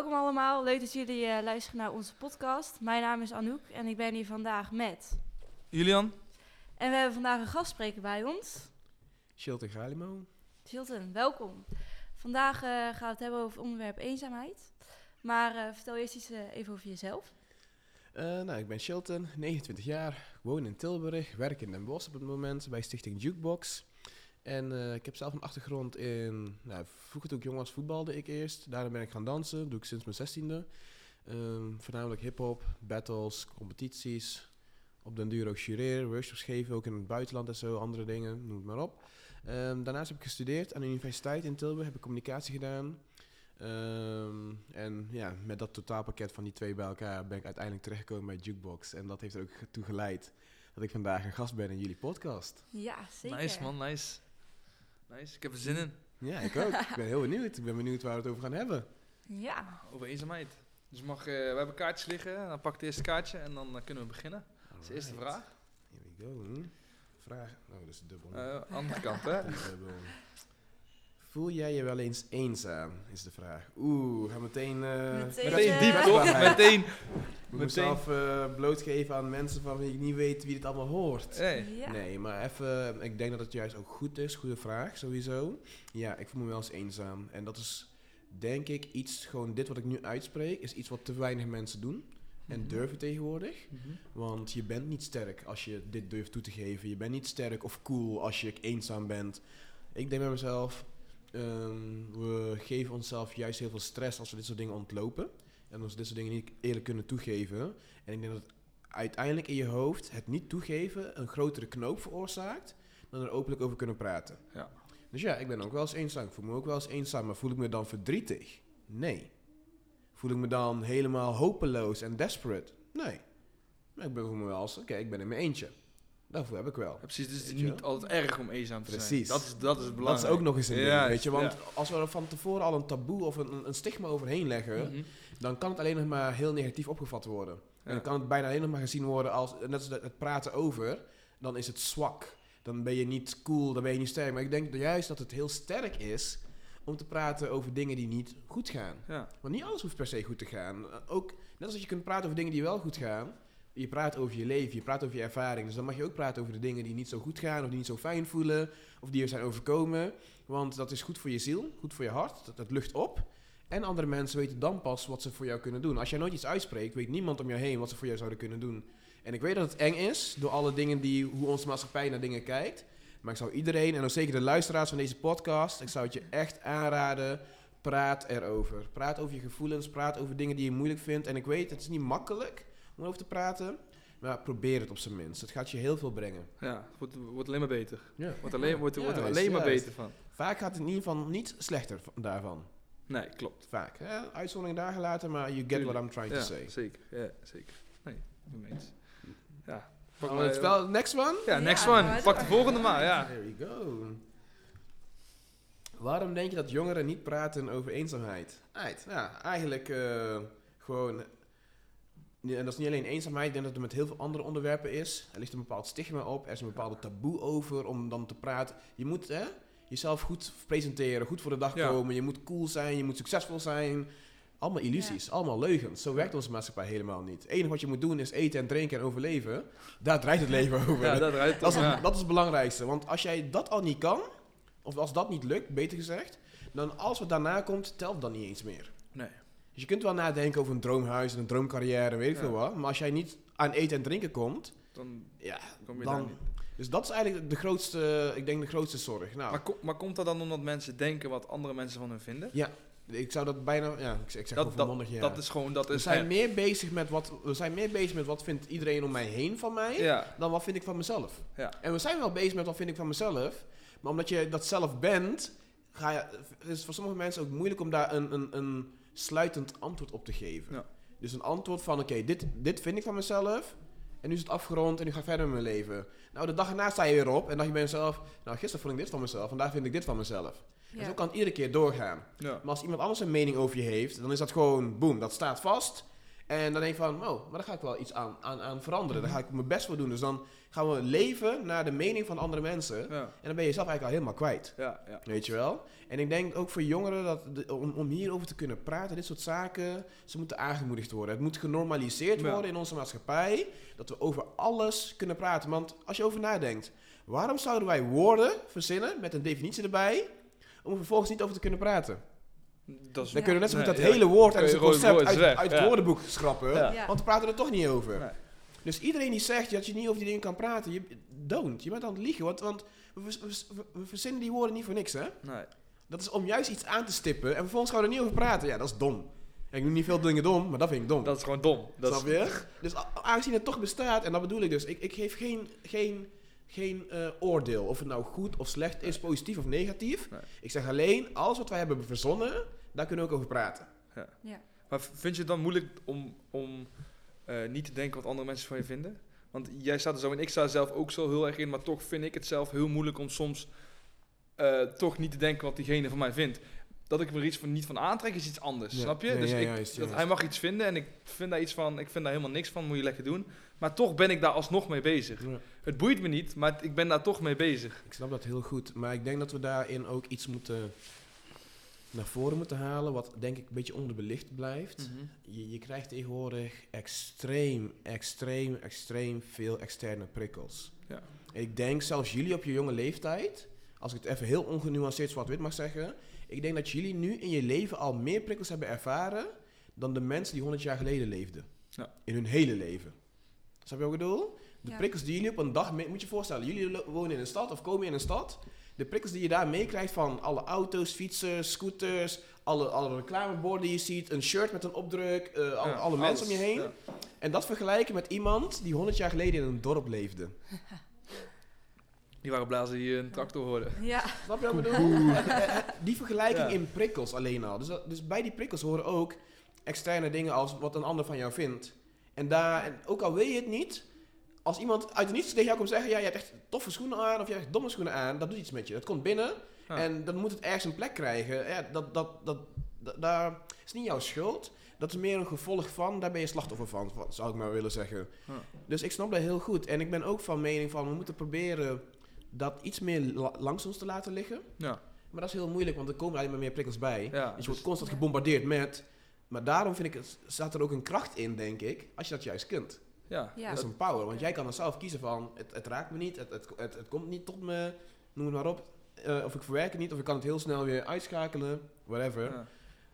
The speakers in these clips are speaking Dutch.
welkom allemaal. Leuk dat jullie eh, luisteren naar onze podcast. Mijn naam is Anouk en ik ben hier vandaag met... Julian? En we hebben vandaag een gastspreker bij ons. Chilton Galimo. Chilton, welkom. Vandaag eh, gaan we het hebben over het onderwerp eenzaamheid. Maar eh, vertel eerst iets even over jezelf. Eh, nou, ik ben Chilton, 29 jaar, ik woon in Tilburg, werk in Den Bosch op het moment bij Stichting Jukebox. En eh, ik heb zelf een achtergrond in, nou, vroeger toen ik jong was voetbalde ik eerst, daarna ben ik gaan dansen, dat doe ik sinds mijn zestiende. Ehm voornamelijk hip-hop, battles, competities, op den duur ook jureren, workshops geven, ook in het buitenland en zo, andere dingen, noem het maar op. Ehm, daarnaast heb ik gestudeerd aan de universiteit in Tilburg, heb ik communicatie gedaan. Ehm, en ja, met dat totaalpakket van die twee bij elkaar ben ik uiteindelijk terechtgekomen bij Jukebox. En dat heeft er ook toe geleid dat ik vandaag een gast ben in jullie podcast. Ja, zeker. Nice man, nice. Nice, ik heb er zin in. Ja, ik ook. ik ben heel benieuwd. Ik ben benieuwd waar we het over gaan hebben. Ja, Over eenzaamheid. Dus mag, eh, we hebben kaartjes liggen, dan pak ik het eerste kaartje en dan eh, kunnen we beginnen. Dat is de eerste vraag. Here we go. Vraag. Oh, dat is dubbel. Eh andere kant hè. Dubbel. Voel jij je wel eens eenzaam, is de vraag. Oeh, ga meteen... eh, Meteen, Meteen diep toch? Meteen. Ik moet meteen. mezelf eh, blootgeven aan mensen van wie ik niet weet wie dit allemaal hoort. Hey. ja. Nee, maar even, ik denk dat het juist ook goed is. Goede vraag, sowieso. Ja, ik voel me wel eens eenzaam. En dat is, denk ik, iets, gewoon dit wat ik nu uitspreek, is iets wat te weinig mensen doen. En Mhm. durven tegenwoordig. Mhm. Want je bent niet sterk als je dit durft toe te geven. Je bent niet sterk of cool als je eenzaam bent. Ik denk bij mezelf, ehm, we geven onszelf juist heel veel stress als we dit soort dingen ontlopen. En als we dit soort dingen niet eerlijk kunnen toegeven. En ik denk dat uiteindelijk in je hoofd het niet toegeven een grotere knoop veroorzaakt dan er openlijk over kunnen praten. Ja. Dus ja, ik ben ook wel eens eenzaam. Ik voel me ook wel eens eenzaam, maar voel ik me dan verdrietig? Nee. Voel ik me dan helemaal hopeloos en desperate? Nee. Maar ik ben voel me wel eens, oké, ik ben in mijn eentje. Daarvoor heb ik wel. Ja, precies, dus het is niet altijd erg om eenzaam te Precies. zijn. Dat is, dat is het Dat belangrijk. is ook nog eens een ding, weet je. Want ja. als we er van tevoren al een taboe of een, een stigma overheen leggen, Mhm. dan kan het alleen nog maar heel negatief opgevat worden. En dan kan het bijna alleen nog maar gezien worden als, net als het praten over, dan is het zwak. Dan ben je niet cool, dan ben je niet sterk. Maar ik denk juist dat het heel sterk is om te praten over dingen die niet goed gaan. Want niet alles hoeft per se goed te gaan. Ook, net als dat je kunt praten over dingen die wel goed gaan. Je praat over je leven, je praat over je ervaring. Dus dan mag je ook praten over de dingen die niet zo goed gaan, of die niet zo fijn voelen, of die er zijn overkomen. Want dat is goed voor je ziel, goed voor je hart, dat, dat lucht op. En andere mensen weten dan pas wat ze voor jou kunnen doen. Als jij nooit iets uitspreekt, weet niemand om jou heen wat ze voor jou zouden kunnen doen. En ik weet dat het eng is, door alle dingen die, hoe onze maatschappij naar dingen kijkt. Maar ik zou iedereen, en ook zeker de luisteraars van deze podcast, ik zou het je echt aanraden, praat erover. Praat over je gevoelens, praat over dingen die je moeilijk vindt. En ik weet, het is niet makkelijk om over te praten, maar probeer het op zijn minst. Het gaat je heel veel brengen. Ja, het wordt, wordt alleen maar beter. Ja. Wordt, alleen, wordt, wordt er Juist, alleen maar juist. beter van. Vaak gaat het in ieder geval niet slechter van- daarvan. Nee, klopt. Vaak. Hè? Uitzondering daar gelaten, maar you get what I'm trying ja, to say. zeker. Ja, zeker. Nee, het eens. Ja. Pak Gaan maar- het wel, next one? Ja, next nou, one. Pak de volgende maar, ja. There we go. Waarom denk je dat jongeren niet praten over eenzaamheid? Uit. Ja, eigenlijk eh, gewoon... nee, En dat is niet alleen eenzaamheid, ik denk dat het met heel veel andere onderwerpen is. Er ligt een bepaald stigma op, er is een bepaalde taboe over om dan te praten. Je moet hè, jezelf goed presenteren, goed voor de dag Ja. komen. Je moet cool zijn, je moet succesvol zijn. Allemaal illusies, allemaal leugens. Zo werkt onze maatschappij helemaal niet. Het enige wat je moet doen is eten en drinken en overleven. Daar draait het leven over. Ja, dat. Dat is, ja. het, dat is het belangrijkste. Want als jij dat al niet kan, of als dat niet lukt, beter gezegd, dan alles wat daarna komt, telt dan niet eens meer. Dus je kunt wel nadenken over een droomhuis en een droomcarrière en weet ik veel wat. Maar als jij niet aan eten en drinken komt, Dan ja, kom je daar dan... niet. Dus dat is eigenlijk de grootste, ik denk de grootste zorg. Nou, Maar, ko- maar komt dat dan omdat mensen denken wat andere mensen van hun vinden? ja, ik zou dat bijna, ja, ik, ik zeg Dat, dat, ja. dat is gewoon, dat we, is... zijn hè, meer bezig met wat, we zijn meer bezig met wat vindt iedereen om mij heen van mij, ja, dan wat vind ik van mezelf. ja. En we zijn wel bezig met wat vind ik van mezelf. Maar omdat je dat zelf bent, ga je, is het voor sommige mensen ook moeilijk om daar een, een, een sluitend antwoord op te geven. Ja. Dus een antwoord van, oké, dit, dit vind ik van mezelf. En nu is het afgerond en nu ga ik verder met mijn leven. Nou, de dag erna sta je weer op en dacht je bij jezelf... Nou, gisteren vond ik dit van mezelf, vandaag vind ik dit van mezelf. En Ja. zo kan het iedere keer doorgaan. ja. Maar als iemand anders een mening over je heeft, dan is dat gewoon, boem, dat staat vast. En dan denk je van, oh, maar daar ga ik wel iets aan, aan, aan veranderen. Daar ga ik mijn best voor doen. Dus dan gaan we leven naar de mening van andere mensen. Ja, En dan ben je jezelf eigenlijk al helemaal kwijt. ja, ja. Weet je wel? En ik denk ook voor jongeren dat de- om, om hierover te kunnen praten, dit soort zaken, ze moeten aangemoedigd worden. Het moet genormaliseerd worden in onze maatschappij, dat we over alles kunnen praten. Want als je over nadenkt, waarom zouden wij woorden verzinnen met een definitie erbij, om er vervolgens niet over te kunnen praten? Dat is Dan Ja. kunnen we net zo goed Nee, dat ja. hele woord en gewoon concept woord uit, uit ja. het woordenboek schrappen, Ja. Ja. want we praten er toch niet over. Nee. Dus iedereen die zegt dat je niet over die dingen kan praten, je, don't. Je bent aan het liegen, want, want we, we, we- we verzinnen die woorden niet voor niks, hè? Nee. Dat is om juist iets aan te stippen en vervolgens gaan we er niet over praten. Ja, dat is dom. En ik doe niet veel dingen dom, maar dat vind ik dom. Dat is gewoon dom. Dat Snap is, je? Dus aangezien het toch bestaat, en dat bedoel ik dus, ik, ik geef geen, geen, geen eh, oordeel of het nou goed of slecht is, positief of negatief. Nee. Ik zeg alleen, alles wat wij hebben verzonnen, daar kunnen we ook over praten. Maar v- vind je het dan moeilijk om, om eh, niet te denken wat andere mensen van je vinden? Want jij staat er zo en ik sta er zelf ook zo heel erg in, maar toch vind ik het zelf heel moeilijk om soms eh, toch niet te denken wat diegene van mij vindt. Dat ik er iets van niet van aantrek is iets anders, Ja. snap je? Ja, dus ja, ik, juist, dat, juist. hij mag iets vinden en ik vind daar iets van, ik vind daar helemaal niks van, moet je lekker doen. Maar toch ben ik daar alsnog mee bezig. Ja. Het boeit me niet, maar ik ben daar toch mee bezig. Ik snap dat heel goed, maar ik denk dat we daarin ook iets moeten naar voren moeten halen, wat denk ik een beetje onderbelicht blijft. Je, je krijgt tegenwoordig extreem, extreem, extreem veel externe prikkels. Ja. En ik denk zelfs jullie op je jonge leeftijd, als ik het even heel ongenuanceerd zwart-wit mag zeggen, ik denk dat jullie nu in je leven al meer prikkels hebben ervaren dan de mensen die 100 jaar geleden leefden. Ja. In hun hele leven. Snap je wat ik bedoel? De Ja. prikkels die jullie op een dag mee, moet je je voorstellen, jullie wonen in een stad of komen in een stad. De prikkels die je daar meekrijgt van alle auto's, fietsers, scooters, alle, alle reclameborden die je ziet, een shirt met een opdruk, eh, alle, Ja, alle mensen om je heen. Ja. En dat vergelijken met iemand die 100 jaar geleden in een dorp leefde. Die waren blij als die een tractor hoorden. Ja, Snap je wat ik bedoel? Eh, eh, die vergelijking Ja. in prikkels alleen al. Dus, dat- dus bij die prikkels horen ook externe dingen als wat een ander van jou vindt. En daar, en ook al weet je het niet, als iemand uit het niets tegen jou komt zeggen, ja, je hebt echt toffe schoenen aan of je hebt echt domme schoenen aan, dat doet iets met je. Dat komt binnen Ja. en dan moet het ergens een plek krijgen. Ja, dat, dat, dat, dat, daar is niet jouw schuld. Dat is meer een gevolg van, daar ben je slachtoffer van, zou ik maar willen zeggen. Ja. Dus ik snap dat heel goed. En ik ben ook van mening van, we moeten proberen dat iets meer la- langs ons te laten liggen. Ja, Maar dat is heel moeilijk, want er komen alleen maar meer prikkels bij. ja. Dus je dus- wordt constant gebombardeerd met. Maar daarom vind ik, het, staat er ook een kracht in, denk ik, als je dat juist kunt. Ja. ja. Dat is een power, want jij kan er zelf kiezen van, het, het raakt me niet, het, het, het, het komt niet tot me, noem het maar op. Eh, of ik verwerk het niet, of ik kan het heel snel weer uitschakelen, whatever. ja.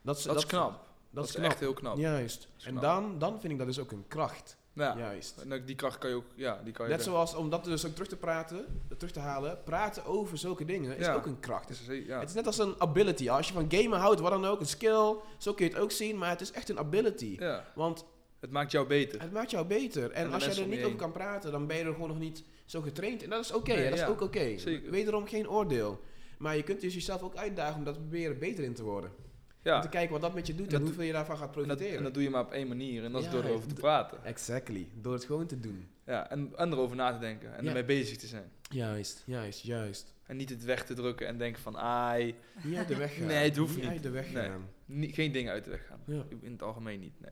Dat, is, Dat is knap. Dat, is is knap. echt heel knap. Juist. is En dan, dan vind ik dat dus ook een kracht. Ja. Juist. En die kracht kan je ook, ja, die kan je Net zoals, om dat dus ook terug te praten, terug te halen, praten over zulke dingen is Ja. ook een kracht. Het is, ja. Het is net als een ability. Als je van gamen houdt, wat dan ook, een skill, zo kun je het ook zien, maar het is echt een ability. ja, Want het maakt jou beter. het maakt jou beter. En, als je mensen er om niet over kan praten, dan ben je er gewoon nog niet zo getraind. En dat is oké, Nee, dat ja. is ook oké. Wederom geen oordeel. Maar je kunt dus jezelf ook uitdagen om dat proberen beter in te worden. Om Ja, te kijken wat dat met je doet En hoeveel je daarvan gaat en dat, profiteren. en dat doe je maar op één manier en dat is door erover te praten. Exactly. Door het gewoon te doen. Ja, en, en erover na te denken en ermee bezig te zijn. Juist, juist, juist. En niet het weg te drukken en denken van, ai, Niet uit de weg gaan. Nee, het hoeft niet. uit de weg Nee. gaan. niet, geen dingen uit de weg gaan. In het algemeen niet, nee.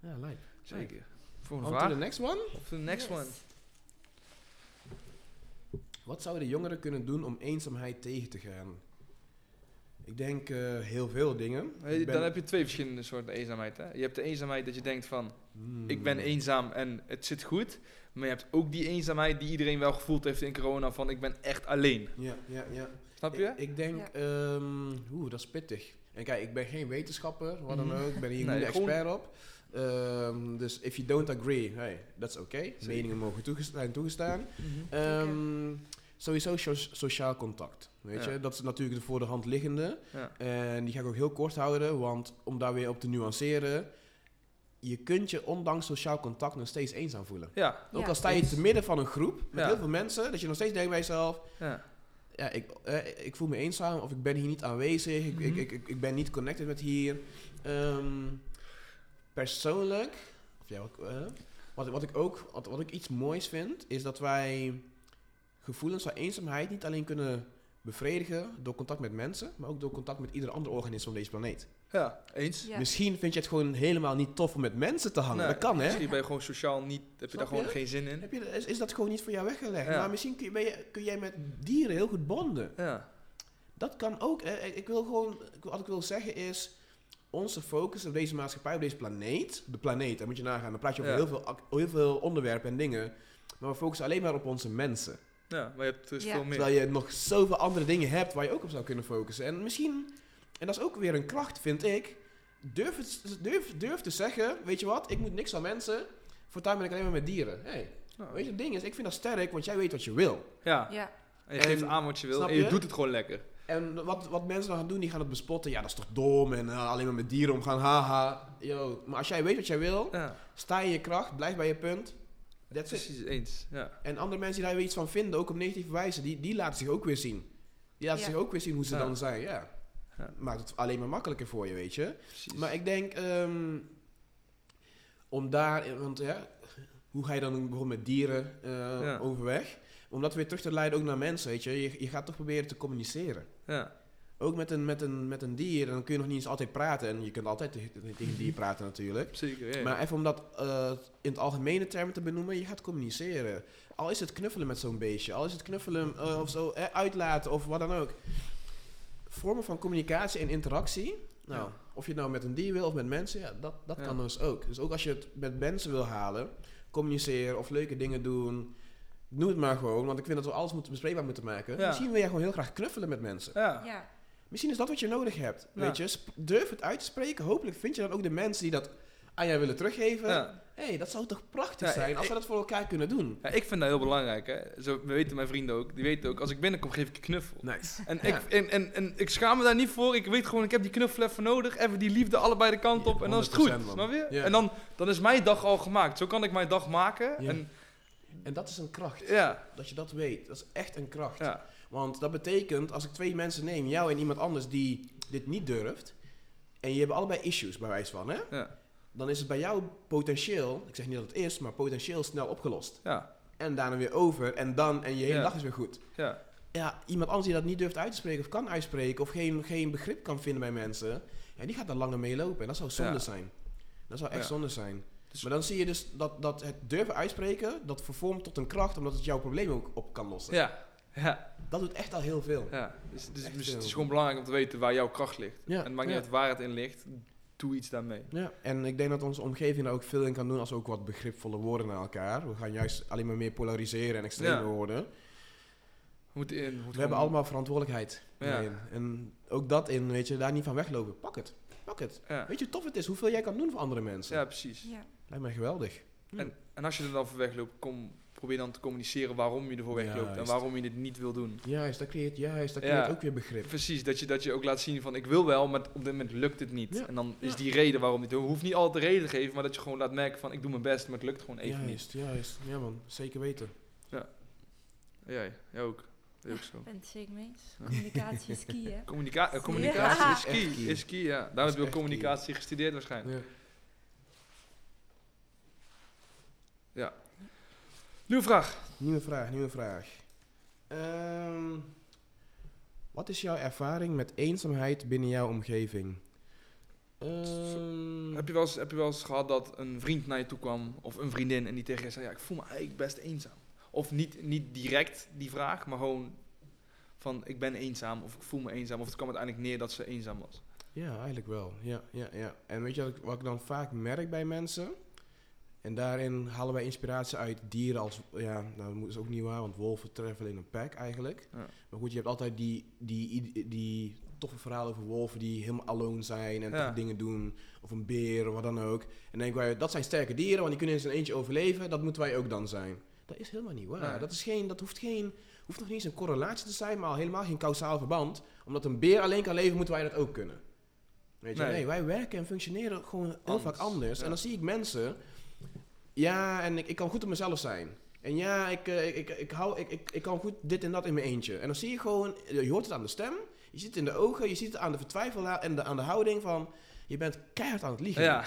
Ja lijp. Zeker. Volgende On to the vraag. next one. Of de next Yes. one. Wat zouden jongeren kunnen doen om eenzaamheid tegen te gaan? Ik denk eh, heel veel dingen. Hey, Dan heb je twee verschillende soorten eenzaamheid. Hè? Je hebt de eenzaamheid dat je denkt van, Hmm. ik ben eenzaam en het zit goed. Maar je hebt ook die eenzaamheid die iedereen wel gevoeld heeft in corona van, ik ben echt alleen. Ja, ja, ja. Snap je? Ik, ik denk, Ja. ehm, oeh, dat is pittig. En kijk, ik ben geen wetenschapper, wat dan Mhm. ook. Ik ben hier Nee, niet een expert op. Ehm, dus if you don't agree, hey, oké. Zeker. Meningen mogen toegestaan, zijn toegestaan. Mhm. Ehm, sowieso so- sociaal contact. Weet Ja. je, dat is natuurlijk de voor de hand liggende. Ja. En die ga ik ook heel kort houden, want om daar weer op te nuanceren. Je kunt je ondanks sociaal contact nog steeds eenzaam voelen. Ja, Ook Ja. al sta je te midden van een groep met Ja. heel veel mensen, dat je nog steeds denkt bij jezelf: ja. ja, ik, eh, ik voel me eenzaam of ik ben hier niet aanwezig, ik, ik, Mhm. ik, ik, ik ben niet connected met hier. Ehm, persoonlijk, of ja, wat, eh, wat, wat ik ook, wat, wat ik iets moois vind, is dat wij gevoelens van eenzaamheid niet alleen kunnen bevredigen door contact met mensen, maar ook door contact met ieder ander organisme op deze planeet. Ja, eens. Ja. Misschien vind je het gewoon helemaal niet tof om met mensen te hangen. Nee, dat kan, hè? Misschien ben je gewoon sociaal niet, heb je daar gewoon je? geen zin in. Heb je, is, is dat gewoon niet voor jou weggelegd? Ja. Maar misschien kun, je, ben je, kun jij met dieren heel goed bonden. Ja, Dat kan ook. Hè. Ik- wil gewoon, ik- wat ik wil zeggen is, onze focus op deze maatschappij, op deze planeet, de planeet, daar moet je nagaan, dan praat je over Ja. heel, veel, heel veel onderwerpen en dingen, maar we focussen alleen maar op onze mensen. ja, maar je hebt dus Ja. veel meer. Terwijl je nog zoveel andere dingen hebt waar je ook op zou kunnen focussen. En misschien, en dat is ook weer een kracht, vind ik, durf, het, durf, durf te zeggen, weet je wat, ik moet niks aan mensen, voortaan ben ik alleen maar met dieren. Hey, Nou, weet je, het ding is, ik vind dat sterk, want jij weet wat je wil. ja, Ja. en je En- geeft aan wat je wil snap en je je? doet het gewoon lekker. En wat, wat mensen dan gaan doen, die gaan het bespotten. Ja, dat is toch dom en eh, alleen maar met dieren omgaan, haha. Yo. Maar als jij weet wat jij wil, Ja, sta je in je kracht, blijf bij je punt. That's it. precies eens. Ja. En andere mensen die daar weer iets van vinden, ook op negatieve wijze, die, die laten zich ook weer zien. Die laten Ja. zich ook weer zien hoe ze Ja. dan zijn, ja. Ja. Maakt het alleen maar makkelijker voor je, weet je. Precies. Maar ik denk, ehm, om daar, want ja, hoe ga je dan bijvoorbeeld met dieren eh, Ja. overweg? Om dat weer terug te leiden ook naar mensen, weet je. Je, je gaat toch proberen te communiceren. Ja. Ook met een, met, een, met een dier, dan kun je nog niet eens altijd praten. En je kunt altijd tegen, een dier praten natuurlijk. Zeker, ja. Maar even om dat eh, in het algemene termen te benoemen, je gaat communiceren. Al is het knuffelen met zo'n beestje, al is het knuffelen eh, of zo, eh, uitlaten of wat dan ook. Vormen van communicatie en interactie. Nou, Ja. of je het nou met een dier wil of met mensen, ja, dat, dat kan dus ook. Dus ook als je het met mensen wil halen, communiceren of leuke dingen doen, doe het maar gewoon. Want ik vind dat we alles moeten bespreekbaar moeten maken. Ja. Misschien wil jij gewoon heel graag knuffelen met mensen. ja. Ja. Misschien is dat wat je nodig hebt. Ja. Weet je, Sp- durf het uit te spreken. Hopelijk vind je dan ook de mensen die dat aan jou willen teruggeven. Ja. hey, dat zou toch prachtig Ja, zijn als ik- we dat voor elkaar kunnen doen. Ja, ik vind dat heel belangrijk. Hè. Zo we weten mijn vrienden ook. Die weten ook, als ik binnenkom, geef ik een knuffel. Nice. En, Ja. ik, en, en, en ik schaam me daar niet voor. Ik weet gewoon, ik heb die knuffel even nodig. Even die liefde allebei de kant Ja, op. En dan is het goed. 100% man. Snap je? Ja. En dan, dan is mijn dag al gemaakt. Zo kan ik mijn dag maken. Ja. En En dat is een kracht. ja, Dat je dat weet. Dat is echt een kracht. ja, Want dat betekent, als ik twee mensen neem, jou en iemand anders die dit niet durft. En je hebt allebei issues, bij wijze van, hè? ja, Dan is het bij jou potentieel, ik zeg niet dat het is, maar potentieel snel opgelost. ja, En daarna weer over. En dan, en je hele dag is weer goed. ja. ja, iemand anders die dat niet durft uit te spreken of kan uitspreken of geen, geen begrip kan vinden bij mensen, ja, die gaat daar langer mee lopen. En dat zou zonde zijn. Dat zou echt zonde zijn. Dus- maar dan zie je dus dat, dat het durven uitspreken, dat vervormt tot een kracht, omdat het jouw probleem ook op kan lossen. Ja, ja, Dat doet echt al heel veel. ja. Dus, dus, dus het is gewoon belangrijk om te weten waar jouw kracht ligt. Ja, En het maakt niet ja. uit waar het in ligt. Doe iets daarmee. Ja, en ik denk dat onze omgeving daar ook veel in kan doen als we ook wat begripvolle woorden naar elkaar. We gaan juist alleen maar meer polariseren en extreme Ja. woorden. We moeten in. we moeten We gewoon- hebben allemaal verantwoordelijkheid. Ja. daarin. En ook dat in, weet je, daar niet van weglopen. Pak het. Pak het. Ja, Weet je hoe tof het is, hoeveel jij kan doen voor andere mensen? ja precies. Ja. Lijkt mij geweldig. Hm. En, en als je er dan voor wegloopt, kom, probeer dan te communiceren waarom je ervoor wegloopt. En Juist. waarom je dit niet wil doen. Juist, dat creëert, juist, dat Ja. creëert ook weer begrip. Precies, dat je, dat je ook laat zien van ik wil wel, maar op dit moment lukt het niet. Ja. En dan is Ja. die reden waarom niet. Je hoeft niet altijd de reden te geven, maar dat je gewoon laat merken van ik doe mijn best, maar het lukt gewoon even niet. juist, juist. Ja man, zeker weten. Jij, jij ook. Jij ook zo. Ik ben het zeker mee eens. Communicatie is key, hè? Communica communicatie Ja. is key. Is key, ja. Daarom heb je ook communicatie gestudeerd waarschijnlijk. Ja. Nieuwe vraag. Nieuwe vraag, nieuwe vraag. Ehm, wat is jouw ervaring met eenzaamheid binnen jouw omgeving? Ehm, Heb je, wel eens, heb je wel eens gehad dat een vriend naar je toe kwam, of een vriendin, en die tegen je zei, ja, ik voel me eigenlijk best eenzaam. Of niet, niet direct die vraag, maar gewoon van, ik ben eenzaam, of ik voel me eenzaam, of het kwam uiteindelijk neer dat ze eenzaam was. Ja, eigenlijk wel. Ja, ja, ja. En weet je wat ik, wat ik dan vaak merk bij mensen? En daarin halen wij inspiratie uit dieren als... Ja, nou dat is ook niet waar, want wolven treffelen in een pack eigenlijk. Ja. Maar goed, je hebt altijd die, die, die, die toffe verhalen over wolven die helemaal alone zijn en Ja. dingen doen. Of een beer wat dan ook. En dan denken wij, dat zijn sterke dieren, want die kunnen in zijn eentje overleven. Dat moeten wij ook dan zijn. Dat is helemaal niet waar. Dat, is geen, dat hoeft, geen, hoeft nog niet eens een correlatie te zijn, maar al helemaal geen kausaal verband. Omdat een beer alleen kan leven, moeten wij dat ook kunnen. Weet je, Nee. nee, wij werken en functioneren gewoon heel Anders, vaak anders. ja. En dan zie ik mensen, ja, en ik, ik kan goed op mezelf zijn. En ja, ik, eh, ik, ik, ik, hou, ik, ik, ik kan goed dit en dat in mijn eentje. En dan zie je gewoon, je hoort het aan de stem, je ziet het in de ogen, je ziet het aan de vertwijfel en de, aan de houding van, je bent keihard aan het liegen. Ja,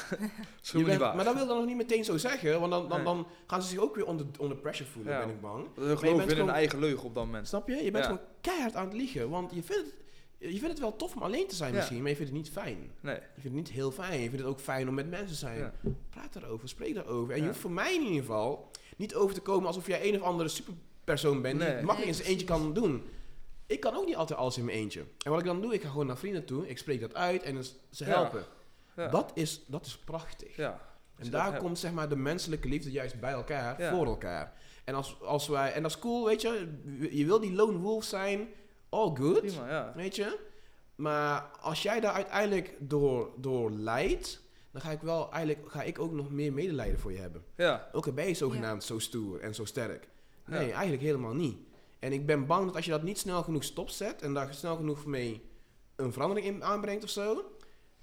Je bent- maar dat wil dan nog niet meteen zo zeggen, want dan, dan, dan gaan ze zich ook weer onder, onder pressure voelen, Ja. ben ik bang. Ze geloven in hun gewoon- eigen leugen op dat moment. Snap je? Je bent Ja. gewoon keihard aan het liegen, want je vindt Je vindt het wel tof om alleen te zijn Ja. misschien, maar je vindt het niet fijn. Nee. Je vindt het niet heel fijn. Je vindt het ook fijn om met mensen te zijn. Ja. Praat erover, spreek daarover. En je hoeft voor mij in ieder geval niet over te komen alsof jij een of andere superpersoon bent die het makkelijk in zijn eentje kan doen. Ik kan ook niet altijd alles in mijn eentje. En wat ik dan doe, ik ga gewoon naar vrienden toe, ik spreek dat uit en ze- helpen. Dat, is, dat is prachtig. En je daar komt zeg maar de menselijke liefde juist bij elkaar, voor elkaar. En, als, als wij, en dat is cool, weet je. Je wil die lone wolf zijn, all good. Prima, ja. Weet je? Maar als jij daar uiteindelijk door, door leidt, dan ga ik wel eigenlijk ga ik ook nog meer medelijden voor je hebben. Ja. Ook al ben je zogenaamd zo stoer en zo sterk. Nee, Ja. eigenlijk helemaal niet. En ik ben bang dat als je dat niet snel genoeg stopzet en daar snel genoeg mee een verandering in aanbrengt of zo,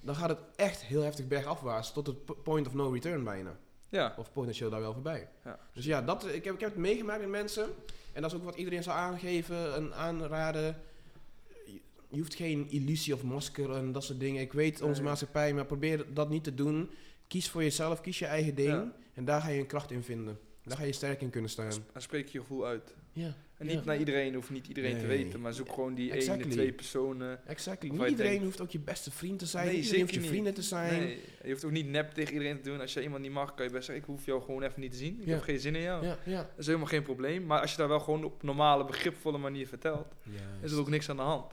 dan gaat het echt heel heftig bergafwaarts tot het point of no return bijna. Ja. Of potentieel daar wel voorbij. Ja. Dus ja, dat, ik, heb, ik heb het meegemaakt met mensen. En dat is ook wat iedereen zou aangeven en aanraden. Je, hoeft geen illusie of masker en dat soort dingen. Ik weet onze Nee. maatschappij, maar probeer dat niet te doen. Kies voor jezelf, kies je eigen ding. Ja. En daar ga je een kracht in vinden. Daar ga je sterk in kunnen staan. En spreek je gevoel uit. Ja, En niet naar iedereen of niet iedereen te weten, maar zoek gewoon die Exactly. ene, twee personen. exactly. Niet iedereen hoeft ook je beste vriend te zijn. Nee, niet iedereen hoeft je zeker vrienden te zijn. Nee, je hoeft ook niet nep tegen iedereen te doen. Als je iemand niet mag, kan je best zeggen, ik hoef jou gewoon even niet te zien. Ik heb geen zin in jou. Ja, ja. Dat is helemaal geen probleem. Maar als je daar wel gewoon op normale, begripvolle manier vertelt, is er ook niks aan de hand.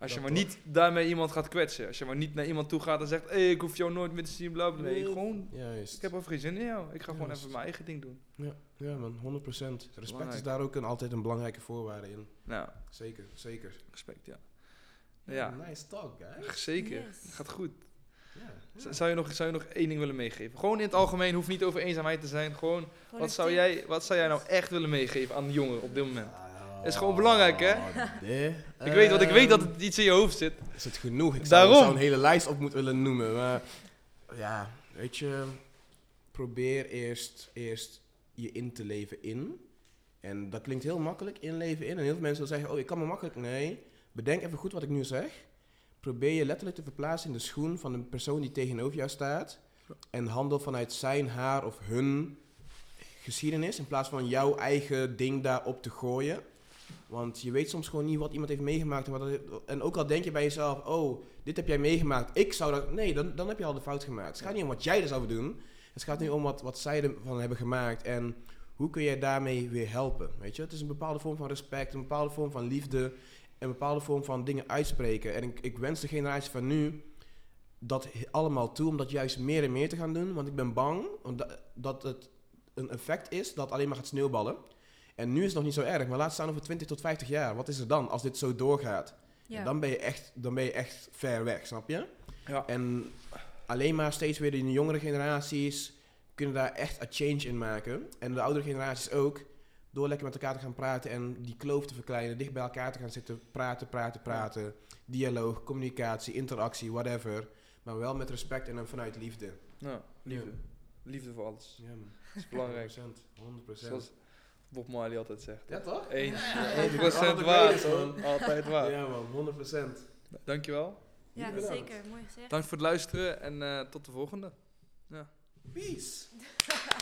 Als je maar toch? niet daarmee iemand gaat kwetsen. Als je maar niet naar iemand toe gaat en zegt, hé, ik hoef jou nooit meer te zien, bla bla. Nee, Nee. gewoon, Juist. ik heb even geen zin in jou. Ik ga gewoon Juist. even mijn eigen ding doen. Ja, ja man, 100%. Respect is daar ook een, altijd een belangrijke voorwaarde in. Nou, Zeker, zeker. respect, ja. Ja, Nice talk, guys. zeker. Yes. Gaat goed. Ja, Zou je, nog, zou je nog één ding willen meegeven? Gewoon in het algemeen, hoeft niet over eenzaamheid te zijn. Gewoon, Gewoon wat zou, tip. jij, wat zou jij nou echt willen meegeven aan de jongeren op dit moment? Ah, Is gewoon belangrijk, hè? nee. Ik weet, want ik weet dat het iets in je hoofd zit. Is het genoeg? Ik zou, Daarom. zou een hele lijst op moeten willen noemen. Maar ja, weet je, probeer eerst, eerst je in te leven in. En dat klinkt heel makkelijk, inleven in. En heel veel mensen zullen zeggen, oh, ik kan me makkelijk... Nee, bedenk even goed wat ik nu zeg. Probeer je letterlijk te verplaatsen in de schoen van een persoon die tegenover jou staat. En handel vanuit zijn, haar of hun geschiedenis. In plaats van jouw eigen ding daarop te gooien. Want je weet soms gewoon niet wat iemand heeft meegemaakt. En, ook al denk je bij jezelf, oh, dit heb jij meegemaakt. Ik zou dat... Nee, dan, dan heb je al de fout gemaakt. Het gaat niet om wat jij er zou doen. Het gaat nu om wat, wat zij ervan hebben gemaakt. En hoe kun jij daarmee weer helpen? Weet je, het is een bepaalde vorm van respect, een bepaalde vorm van liefde, een bepaalde vorm van dingen uitspreken. En ik, wens de generatie van nu dat allemaal toe, om dat juist meer en meer te gaan doen. Want ik ben bang omdat, dat het een effect is dat alleen maar gaat sneeuwballen. En nu is het nog niet zo erg, maar laat staan over 20 tot 50 jaar. Wat is er dan als dit zo doorgaat? Ja. Dan, ben je echt, dan ben je echt ver weg, snap je? Ja. En alleen maar steeds weer de jongere generaties kunnen daar echt een change in maken. En de oudere generaties ook. Door lekker met elkaar te gaan praten en die kloof te verkleinen. Dicht bij elkaar te gaan zitten. Praten, praten, praten. Dialoog, communicatie, interactie, whatever. Maar wel met respect en dan vanuit liefde. Nou, liefde. Liefde voor alles. Ja, man. Dat is belangrijk. 100%. 100%. Zoals Bob Marley altijd zegt. Ja, toch? Eens. Ja, 100% ja. waar. Ja, man. Altijd waar. Ja, man. 100%. Dankjewel. Ja, Bedankt. zeker. Mooi gezegd. Dank voor het luisteren en eh, tot de volgende. Peace.